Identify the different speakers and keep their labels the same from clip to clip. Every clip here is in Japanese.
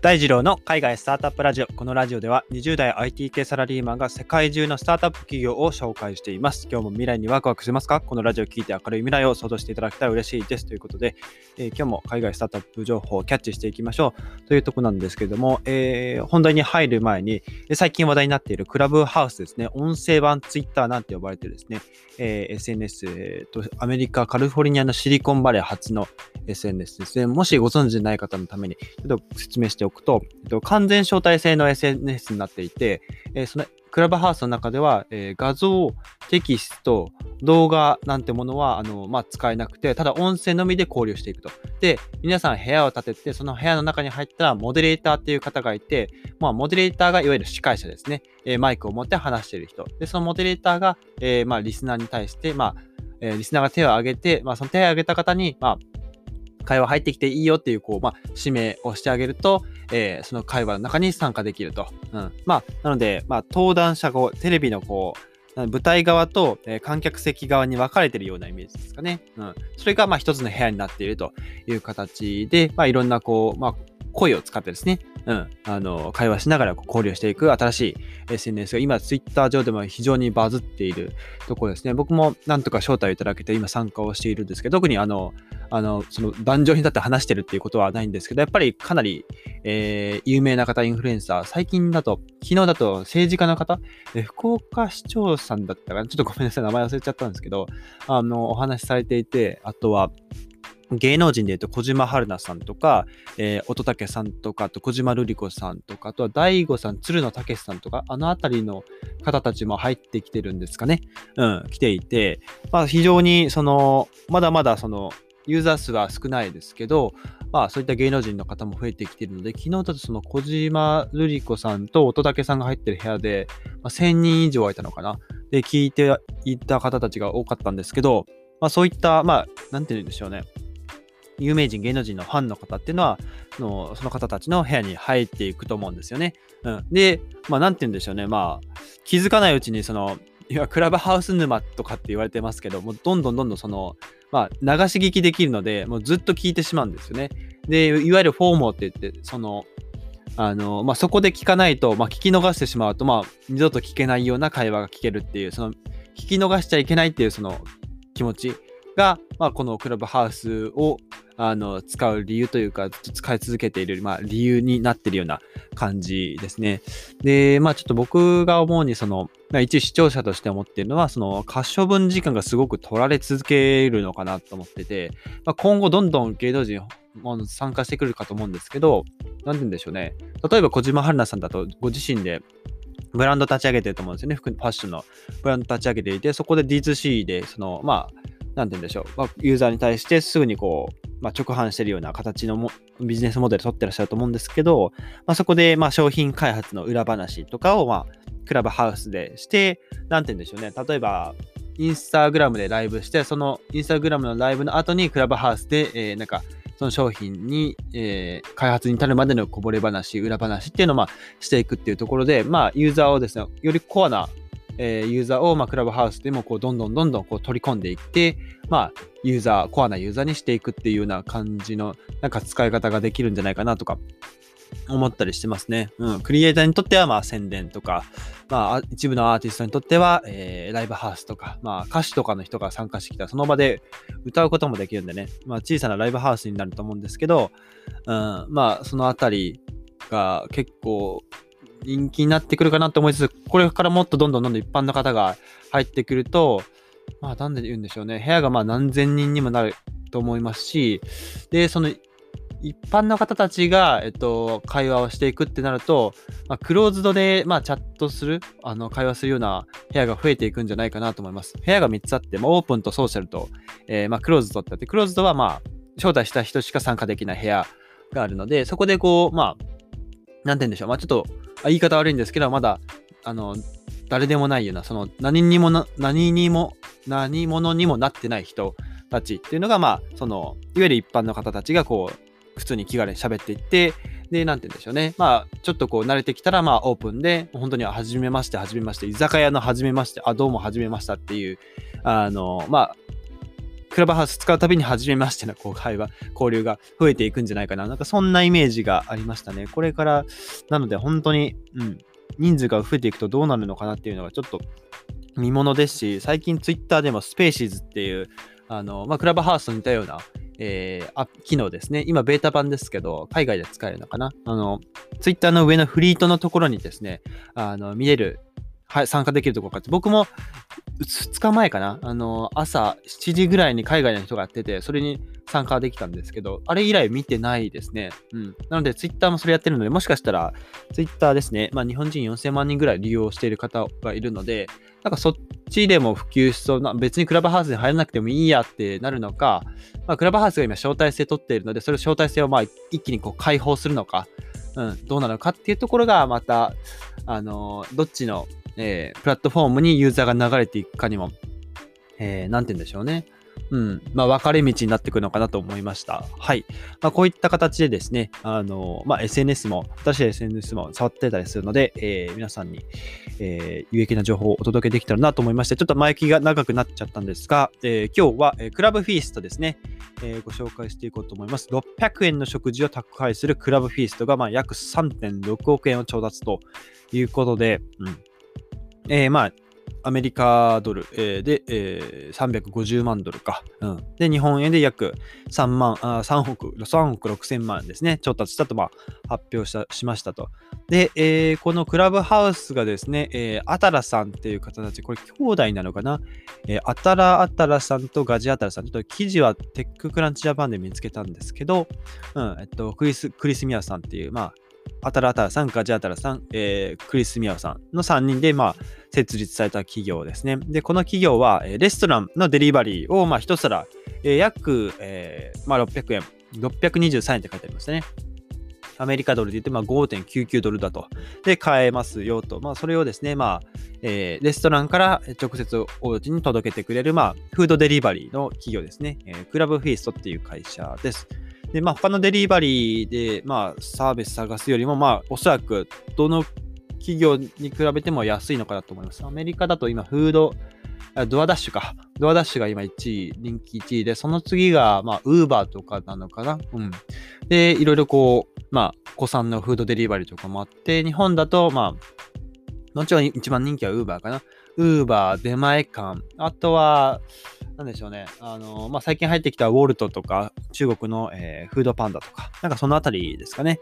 Speaker 1: 大二郎の海外スタートアップラジオ。このラジオでは20代 IT 系サラリーマンが世界中のスタートアップ企業を紹介しています。今日も未来にワクワクしますか？このラジオを聞いて明るい未来を想像していただけたら嬉しいです。ということで、えー、今日も海外スタートアップ情報をキャッチしていきましょうというとこなんですけれども、えー、本題に入る前に、最近話題になっているクラブハウスですね、音声版ツイッターなんて呼ばれてですね、えー、SNS、えーと、アメリカ・カリフォルニアのシリコンバレー初の SNS ですね。もしご存知ない方のために、ちょっと説明しておくと、えっと、完全招待制の SNS になっていて、え、そのクラブハウスの中では、えー、画像、テキスト、動画なんてものはあの、まあ、使えなくて、ただ音声のみで交流していくと。で、皆さん部屋を建てて、その部屋の中に入ったらモデレーターっていう方がいて、まあ、モデレーターがいわゆる司会者ですね。えー、マイクを持って話している人。で、そのモデレーターが、えー、まあ、リスナーに対して、まあ、えー、リスナーが手を挙げて、まあ、その手を挙げた方に、まあ、会話入ってきていいよっていう、こう、まあ、指名をしてあげると、えー、その会話の中に参加できると。うん。まあ、なので、まあ、登壇者後、テレビのこう、舞台側と、え、観客席側に分かれてるようなイメージですかね。うん。それが、まあ、一つの部屋になっているという形で、まあ、いろんな、こう、まあ、声を使ってですね、うん、あの、会話しながら交流していく新しい SNS が今、Twitter 上でも非常にバズっているところですね。僕もなんとか招待をいただけて今参加をしているんですけど、特にあの、あの、その壇上に立って話してるっていうことはないんですけど、やっぱりかなり、えー、有名な方、インフルエンサー、最近だと、昨日だと政治家の方、え福岡市長さんだったかな、ちょっとごめんなさい、名前忘れちゃったんですけど、あの、お話しされていて、あとは、芸能人で言うと小島春菜さんとか、えー、乙武さんとか、あと小島瑠璃子さんとか、あとは大悟さん、鶴野武さんとか、あのあたりの方たちも入ってきてるんですかね。うん、来ていて、まあ非常にその、まだまだその、ユーザー数は少ないですけど、まあそういった芸能人の方も増えてきてるので、昨日だとその小島瑠璃子さんと乙武さんが入ってる部屋で、まあ、1000人以上はいたのかな。で、聞いていた方たちが多かったんですけど、まあそういった、まあ、なんて言うんでしょうね。有名人、芸能人のファンの方っていうのは、のその方たちの部屋に入っていくと思うんですよね。うん、で、まあ、なんて言うんでしょうね。まあ、気づかないうちに、その、いや、クラブハウス沼とかって言われてますけど、もうどんどんどんどんその、まあ、流し聞きできるので、もうずっと聞いてしまうんですよね。で、いわゆるフォーモーって言って、その、あの、まあ、そこで聞かないと、まあ、聞き逃してしまうと、まあ、二度と聞けないような会話が聞けるっていう、その、聞き逃しちゃいけないっていう、その、気持ちが、まあ、このクラブハウスをあの、使う理由というか、使い続けている、まあ、理由になっているような感じですね。で、まあ、ちょっと僕が思うに、その、一視聴者として思っているのは、その、可処分時間がすごく取られ続けるのかなと思ってて、まあ、今後どんどん芸能人も参加してくるかと思うんですけど、なんて言うんでしょうね。例えば小島春菜さんだと、ご自身でブランド立ち上げてると思うんですよね。服、ファッションのブランド立ち上げていて、そこで D2C で、その、まあ、なんて言うんでしょう。まあ、ユーザーに対してすぐにこう、まあ、直販してるような形のもビジネスモデル取ってらっしゃると思うんですけど、まあ、そこでまあ商品開発の裏話とかをまあクラブハウスでして、なんて言うんでしょうね。例えば、インスタグラムでライブして、そのインスタグラムのライブの後にクラブハウスで、えー、なんか、その商品に、えー、開発に至るまでのこぼれ話、裏話っていうのをまあしていくっていうところで、まあ、ユーザーをですね、よりコアなえ、ユーザーを、まあ、クラブハウスでもこうどんどんどんどんこう取り込んでいって、まあ、ユーザー、コアなユーザーにしていくっていうような感じのなんか使い方ができるんじゃないかなとか思ったりしてますね。うん。クリエイターにとってはまあ宣伝とか、まあ一部のアーティストにとっては、え、ライブハウスとか、まあ歌手とかの人が参加してきたその場で歌うこともできるんでね、まあ小さなライブハウスになると思うんですけど、うん、まあそのあたりが結構人気になってくるかなと思いつつ、これからもっとどんどんどんどん一般の方が入ってくると、まあ、なんで言うんでしょうね。部屋がまあ何千人にもなると思いますし、で、その一般の方たちが、えっと、会話をしていくってなると、まあ、クローズドで、まあ、チャットする、あの、会話するような部屋が増えていくんじゃないかなと思います。部屋が3つあって、まあ、オープンとソーシャルと、えー、まあ、クローズドってあって、クローズドは、まあ、招待した人しか参加できない部屋があるので、そこでこう、まあ、なんて言うんでしょう。まあ、ちょっと、言い方悪いんですけど、まだ、あの、誰でもないような、その、何にもな、何にも、何者にもなってない人たちっていうのが、まあ、その、いわゆる一般の方たちが、こう、普通に気軽に喋っていって、で、なんて言うんでしょうね。まあ、ちょっとこう、慣れてきたら、まあ、オープンで、本当に、はじめまして、はじめまして、居酒屋のはじめまして、あ、どうもはじめましたっていう、あの、まあ、クラブハウス使うたびに初めましてのこう会話、交流が増えていくんじゃないかな。なんかそんなイメージがありましたね。これから、なので本当に、うん、人数が増えていくとどうなるのかなっていうのがちょっと見ものですし、最近ツイッターでもスペーシーズっていう、あの、まあ、クラブハウスと似たような、えー、機能ですね。今、ベータ版ですけど、海外で使えるのかな。あの、ツイッターの上のフリートのところにですね、あの、見れる、はい、参加できるところがあって、僕も2日前かな、あの、朝7時ぐらいに海外の人がやってて、それに参加できたんですけど、あれ以来見てないですね。うん。なので、ツイッターもそれやってるので、もしかしたら、ツイッターですね、まあ、日本人4000万人ぐらい利用している方がいるので、なんかそっちでも普及しそうな、別にクラブハウスに入らなくてもいいやってなるのか、まあ、クラブハウスが今招待制取っているので、それを招待制をまあ一気にこう解放するのか、うん、どうなのかっていうところが、また、あのー、どっちの、えー、プラットフォームにユーザーが流れていくかにも、えー、なんて言うんでしょうね。うん、まあ、分かれ道になってくるのかなと思いました。はい。まあ、こういった形でですね、あの、まあ、SNS も、新しい SNS も触ってたりするので、えー、皆さんに、えー、有益な情報をお届けできたらなと思いまして、ちょっと前置きが長くなっちゃったんですが、えー、今日は、え、クラブフィーストですね、え、ご紹介していこうと思います。600円の食事を宅配するクラブフィーストが、まあ、約3.6億円を調達ということで、うん。えー、まあ、アメリカドル、えー、で、えー、350万ドルか。うん。で、日本円で約3万、あ3億、3億6千万ですね、調達したと、まあ、発表したしましたと。で、えー、このクラブハウスがですね、えー、アタラさんっていう方たち、これ兄弟なのかな？えー、アタラアタラさんとガジアタラさん、ちょっと記事はテッククランチジャパンで見つけたんですけど、うん、えっと、クリス、クリスミアさんっていう、まあ、アタラアタラさん、ガジアタラさん、えー、クリス・ミアオさんの3人で、まあ、設立された企業ですね。で、この企業は、レストランのデリバリーを、まあ、一皿、えー、約、えーまあ、600円、623円って書いてありましたね。アメリカドルで言って、まあ、5.99ドルだと。で、買えますよと。まあ、それをですね、まあ、えー、レストランから直接お家に届けてくれる、まあ、フードデリバリーの企業ですね。えー、クラブフィーストっていう会社です。で、まあ、他のデリバリーで、まあ、サービス探すよりも、まあ、おそらく、どの企業に比べても安いのかなと思います。アメリカだと今、フード、ドアダッシュか。ドアダッシュが今1位、人気1位で、その次が、まあ、ウーバーとかなのかな。うん。で、いろいろこう、まあ、古参のフードデリバリーとかもあって、日本だと、まあ、もちろん一番人気はウーバーかな。ウーバー、出前館、あとは、なんでしょうね。あの、まあ、最近入ってきたウォルトとか、中国の、えー、フードパンダとか、なんかそのあたりですかね。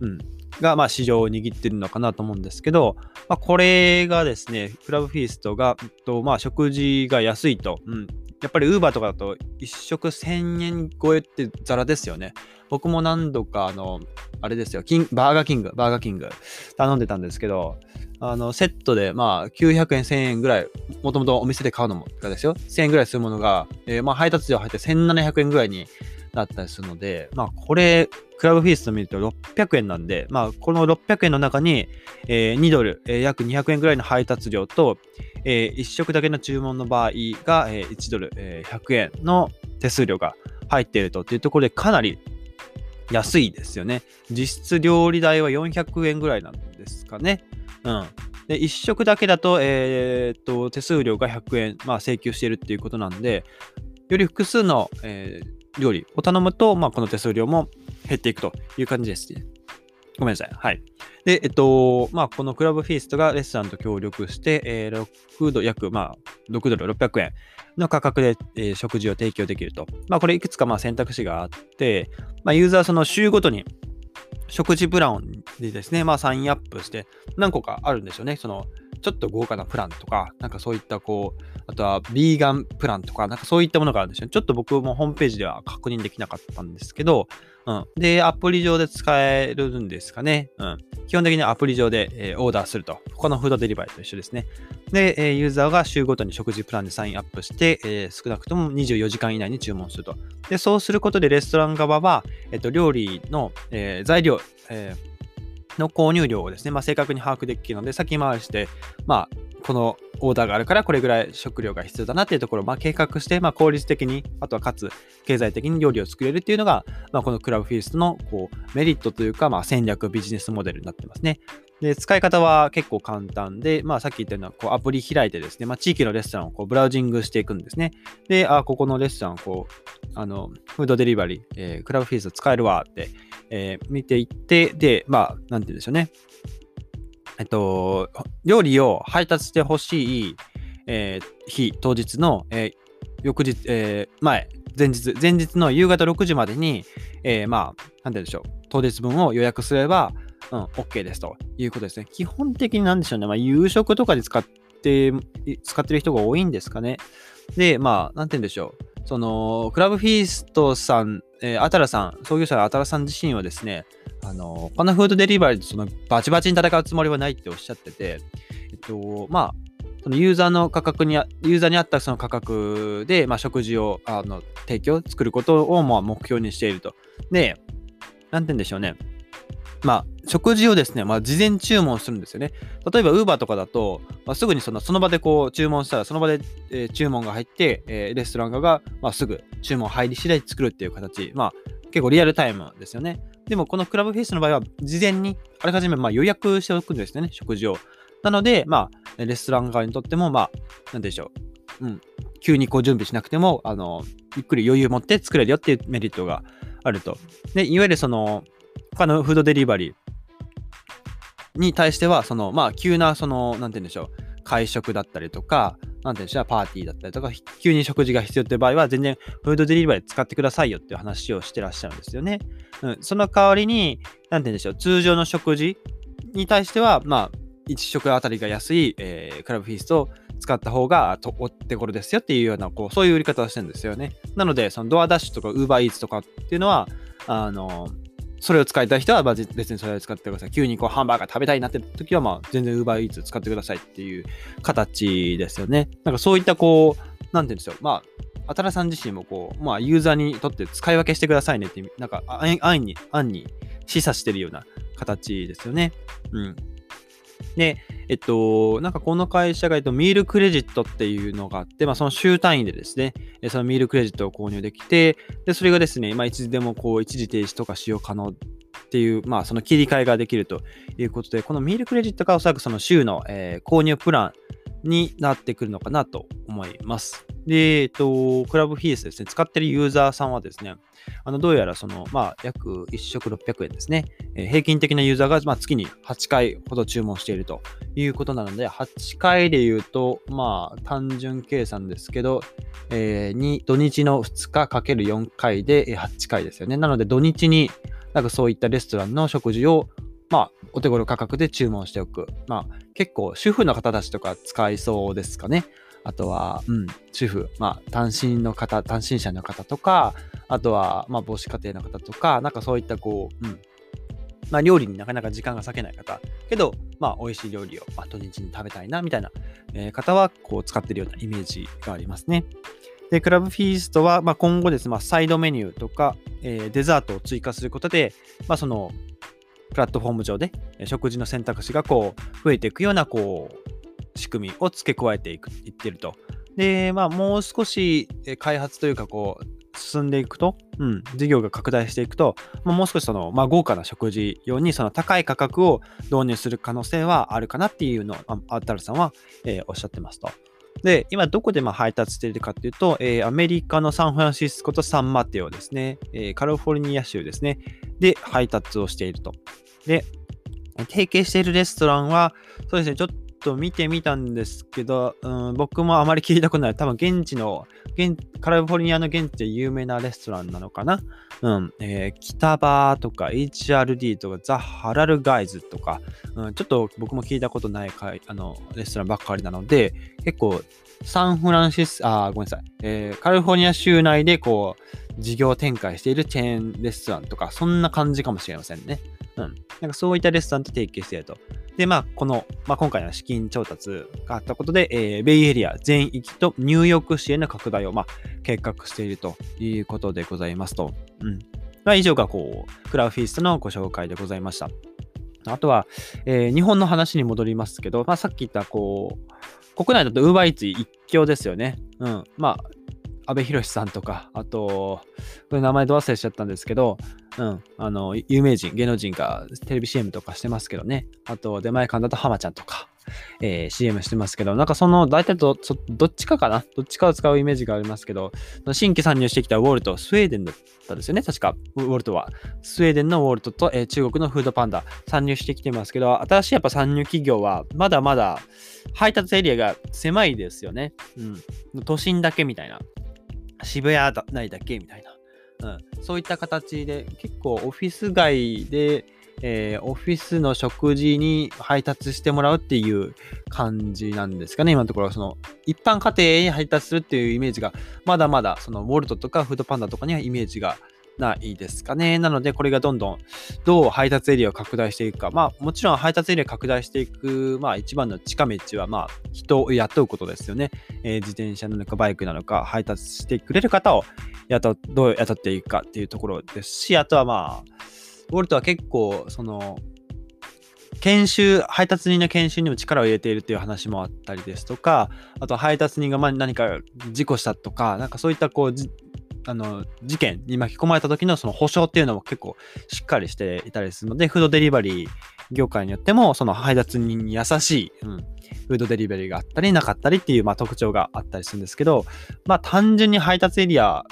Speaker 1: うん。が、まあ、市場を握ってるのかなと思うんですけど、まあ、これがですね、クラブフィーストが、とまあ、食事が安いと、うん。やっぱりウーバーとかだと、1食1000円超えってザラですよね。僕も何度か、あの、あれですよ、キンバーガーキング、バーガーキング頼んでたんですけど、あの、セットで、まあ、900円、1000円ぐらい、もともとお店で買うのも、がですよ、1000円ぐらいするものが、えー、まあ、配達料入って1700円ぐらいになったりするので、まあ、これ、クラブフィースト見ると600円なんで、まあ、この600円の中に、えー、2ドル、えー、約200円ぐらいの配達料と、えー、1食だけの注文の場合が、えー、1ドル、えー、100円の手数料が入っているとっていうところでかなり安いですよね。実質料理代は400円ぐらいなんですかね。うん。で、1食だけだと、えー、っと、手数料が100円、まあ、請求しているっていうことなんで、より複数の、えー、料理を頼むと、まあ、この手数料も減っていくという感じですね。ごめんなさい。はい。で、えっと、まあ、このクラブフィーストがレストランと協力して、えー、6度、約、まあ、6ドル600円の価格で、えー、食事を提供できると。まあ、これいくつかまあ選択肢があって、まあ、ユーザーその週ごとに食事プランでですね、まあ、サインアップして何個かあるんですよね。その、ちょっと豪華なプランとか、なんかそういったこう、あとはビーガンプランとか、なんかそういったものがあるんですよ。ちょっと僕もホームページでは確認できなかったんですけど、うん。で、アプリ上で使えるんですかね。うん。基本的にはアプリ上で、えー、オーダーすると。他のフードデリバリーと一緒ですね。で、えー、ユーザーが週ごとに食事プランでサインアップして、えー、少なくとも24時間以内に注文すると。で、そうすることでレストラン側は、えっ、と、料理の、え材料、えの購入量をですね、まあ、正確に把握できるので、先回りして、まあ、このオーダーがあるからこれぐらい食料が必要だなっていうところをまあ計画して、まあ、効率的に、あとはかつ経済的に料理を作れるっていうのが、まあ、このクラブフィーストのこうメリットというか、まあ、戦略ビジネスモデルになってますね。で、使い方は結構簡単で、まあ、さっき言ったようなこうアプリ開いてですね、まあ、地域のレストランをこうブラウジングしていくんですね。で、あ、ここのレストラン、こう、あの、フードデリバリー、えー、クラブフィースト使えるわって、えー、見ていって、で、まあ、なんて言うんでしょうね。えっと、料理を配達してほしい、えー、日、当日の、えー、翌日、えー、前、前日、前日の夕方6時までに、えー、まあ、なんて言うんでしょう、当日分を予約すれば、うん、OK ですということですね。基本的になんでしょうね、まあ、夕食とかで使って、使ってる人が多いんですかね。で、まあ、なんて言うんでしょう。その、クラブフィーストさん、えー、アタラさん、創業者のアタラさん自身はですね、あの、このフードデリバリーとそのバチバチに戦うつもりはないっておっしゃってて、えっと、まあ、そのユーザーの価格に、ユーザーに合ったその価格で、まあ、食事をあの提供、作ることをまあ目標にしていると。で、なんて言うんでしょうね。まあ、食事をですね、まあ、事前注文するんですよね。例えば、Uber とかだと、まあ、すぐにそのその場でこう注文したら、その場で、えー、注文が入って、えー、レストラン側が、まあ、すぐ注文入り次第作るっていう形、まあ、結構リアルタイムですよね。でも、このクラブフェイスの場合は、事前にあらかじめまあ予約しておくんですね、食事を。なので、まあ、レストラン側にとっても、まあ、なんでしょう。うん。急にこう準備しなくても、あの、ゆっくり余裕を持って作れるよっていうメリットがあると。で、いわゆるその、他のフードデリバリーに対しては、その、まあ、急な、その、なんて言うんでしょう。会食だったりとか、なんていうんでしょう、パーティーだったりとか、急に食事が必要っていう場合は、全然フードデリバリー使ってくださいよっていう話をしてらっしゃるんですよね。うん、その代わりに、なんて言うんでしょう、通常の食事に対しては、まあ、1食あたりが安い、えー、クラブフィーストを使った方がとお手頃ですよっていうような、こう、そういう売り方をしてるんですよね。なので、そのドアダッシュとかウーバーイーツとかっていうのは、あの、それを使いたい人は、別にそれを使ってください。急にこうハンバーガー食べたいなって時は、まあ、全然 Uber Eats 使ってくださいっていう形ですよね。なんかそういったこう、なんて言うんでしょう。まあ、あたらさん自身もこう、まあ、ユーザーにとって使い分けしてくださいねって、なんか、安に、安に示唆してるような形ですよね。うん。で、えっと、なんかこの会社が、えっと、ミールクレジットっていうのがあって、まあ、その週単位でですね、そのミールクレジットを購入できて、で、それがですね、まあ、いつでもこう、一時停止とか使用可能っていう、まあ、その切り替えができるということで、このミールクレジットがおそらくその週の、えー、購入プランになってくるのかなと思います。で、えっと、クラブフィースですね、使ってるユーザーさんはですね、あの、どうやらその、まあ、約1食600円ですね。えー、平均的なユーザーが、まあ、月に8回ほど注文しているということなので、8回で言うと、まあ、単純計算ですけど、えー、に土日の2日かける4回で8回ですよね。なので、土日に、なんかそういったレストランの食事を、まあ、お手頃価格で注文しておく。まあ、結構主婦の方たちとか使いそうですかね。あとは、うん、主婦、まあ、単身の方、単身者の方とか、あとは、まあ、母子家庭の方とか、なんかそういったこう、うん、まあ、料理になかなか時間が割けない方、けど、まあ、美味しい料理を、まあ、土日に食べたいな、みたいな、えー、方は、こう、使ってるようなイメージがありますね。で、クラブフィーストは、まあ、今後ですね、まあ、サイドメニューとか、えー、デザートを追加することで、まあ、その、プラットフォーム上で食事の選択肢がこう増えていくようなこう仕組みを付け加えていくいってると。で、まあ、もう少し開発というか、こう、進んでいくと、うん、事業が拡大していくと、まあ、もう少しその、まあ、豪華な食事用にその高い価格を導入する可能性はあるかなっていうのを、アッタルさんは、えー、おっしゃってますと。で、今どこでま配達しているかというと、えー、アメリカのサンフランシスコとサンマテオですね、えー、カリフォルニア州ですね、で配達をしていると。で、提携しているレストランは、そうですね、ちょっと見てみたんですけど、うん、僕もあまり聞いたことない。多分現地の、現カリフォルニアの現地で有名なレストランなのかな？うん。えー、北場とか HRD とかザ・ハラルガイズとか、うん、ちょっと僕も聞いたことないかいあのレストランばっかりなので、結構サンフランシス、あ、ごめんなさい。えー、カリフォルニア州内でこう、事業展開しているチェーンレストランとか、そんな感じかもしれませんね。うん。なんかそういったレストランと提携していると。で、まあ、この、まあ、今回の資金調達があったことで、えー、ベイエリア全域とニューヨーク市への拡大を、まあ、計画しているということでございますと。うん。まあ、以上が、こう、クラウフィーストのご紹介でございました。あとは、えー、日本の話に戻りますけど、まあ、さっき言った、こう、国内だと UberEats 一強ですよね。うん。まあ、阿部寛さんとか、あと、これ名前ど忘れしちゃったんですけど、うん、あの、有名人、芸能人がテレビ CM とかしてますけどね。あと、出前館だと浜ちゃんとか、えー、CM してますけど、なんかその、大体どどっちかかな？どっちかを使うイメージがありますけど、新規参入してきたウォルト、スウェーデンだったんですよね、確か、ウォルトは。スウェーデンのウォルトと、えー、中国のフードパンダ、参入してきてますけど、新しいやっぱ参入企業は、まだまだ配達エリアが狭いですよね。うん。都心だけみたいな。渋谷内だけみたいな。うん、そういった形で結構オフィス街でえー、オフィスの食事に配達してもらうっていう感じなんですかね、今のところは。その、一般家庭に配達するっていうイメージが、まだまだ、その、ウォルトとかフードパンダとかにはイメージがないですかね。なので、これがどんどん、どう配達エリアを拡大していくか。まあ、もちろん配達エリア拡大していく、まあ、一番の近道は、まあ、人を雇うことですよね。えー、自転車なのか、バイクなのか、配達してくれる方を雇、どう雇っていくかっていうところですし、あとはまあ、ウォルトは結構、その、研修、配達人の研修にも力を入れているっていう話もあったりですとか、あと配達人が何か事故したとか、なんかそういったこう、あの事件に巻き込まれた時のその保証っていうのも結構しっかりしていたりするので、フードデリバリー業界によっても、その配達人に優しい、うん、フードデリバリーがあったりなかったりっていう、まあ、特徴があったりするんですけど、まあ単純に配達エリア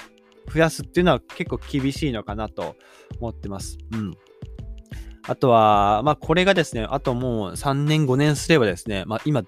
Speaker 1: 増やすっていうのは結構厳しいのかなと思ってます。うん。あとは、まあこれがですね、あともう3年5年すればですね、まあ今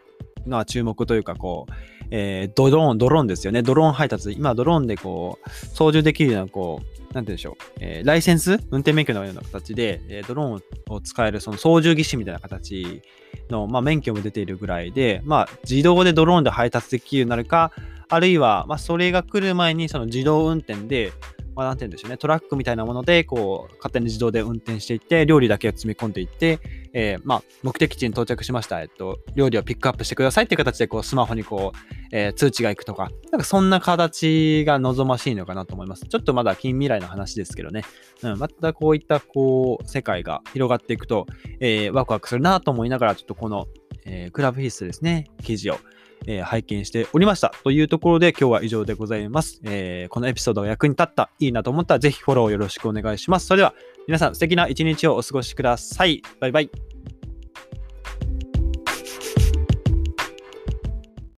Speaker 1: が注目というかこう、えー、ドローン、ドローンですよね。ドローン配達。今ドローンでこう、操縦できるようなこう、なんて言うんでしょう、えー、ライセンス？運転免許のような形で、えー、ドローンを使えるその操縦技師みたいな形の、まあ、免許も出ているぐらいで、まあ、自動でドローンで配達できるようになるか、あるいは、まあ、それが来る前にその自動運転で、まあ、なんて言うんでしょうね、トラックみたいなもので、こう、勝手に自動で運転していって、料理だけを積み込んでいって、えー、まあ、目的地に到着しました。えっと、料理をピックアップしてくださいっていう形で、こう、スマホにこう、えー、通知が行くとか、なんかそんな形が望ましいのかなと思います。ちょっとまだ近未来の話ですけどね。うん、またこういった、こう、世界が広がっていくと、えー、ワクワクするなと思いながら、ちょっとこの、えー、クラブヒスですね、記事を、えー、拝見しておりました。というところで今日は以上でございます。えー、このエピソードが役に立った、いいなと思ったらぜひフォローよろしくお願いします。それでは皆さん素敵な一日をお過ごしください。バイバイ。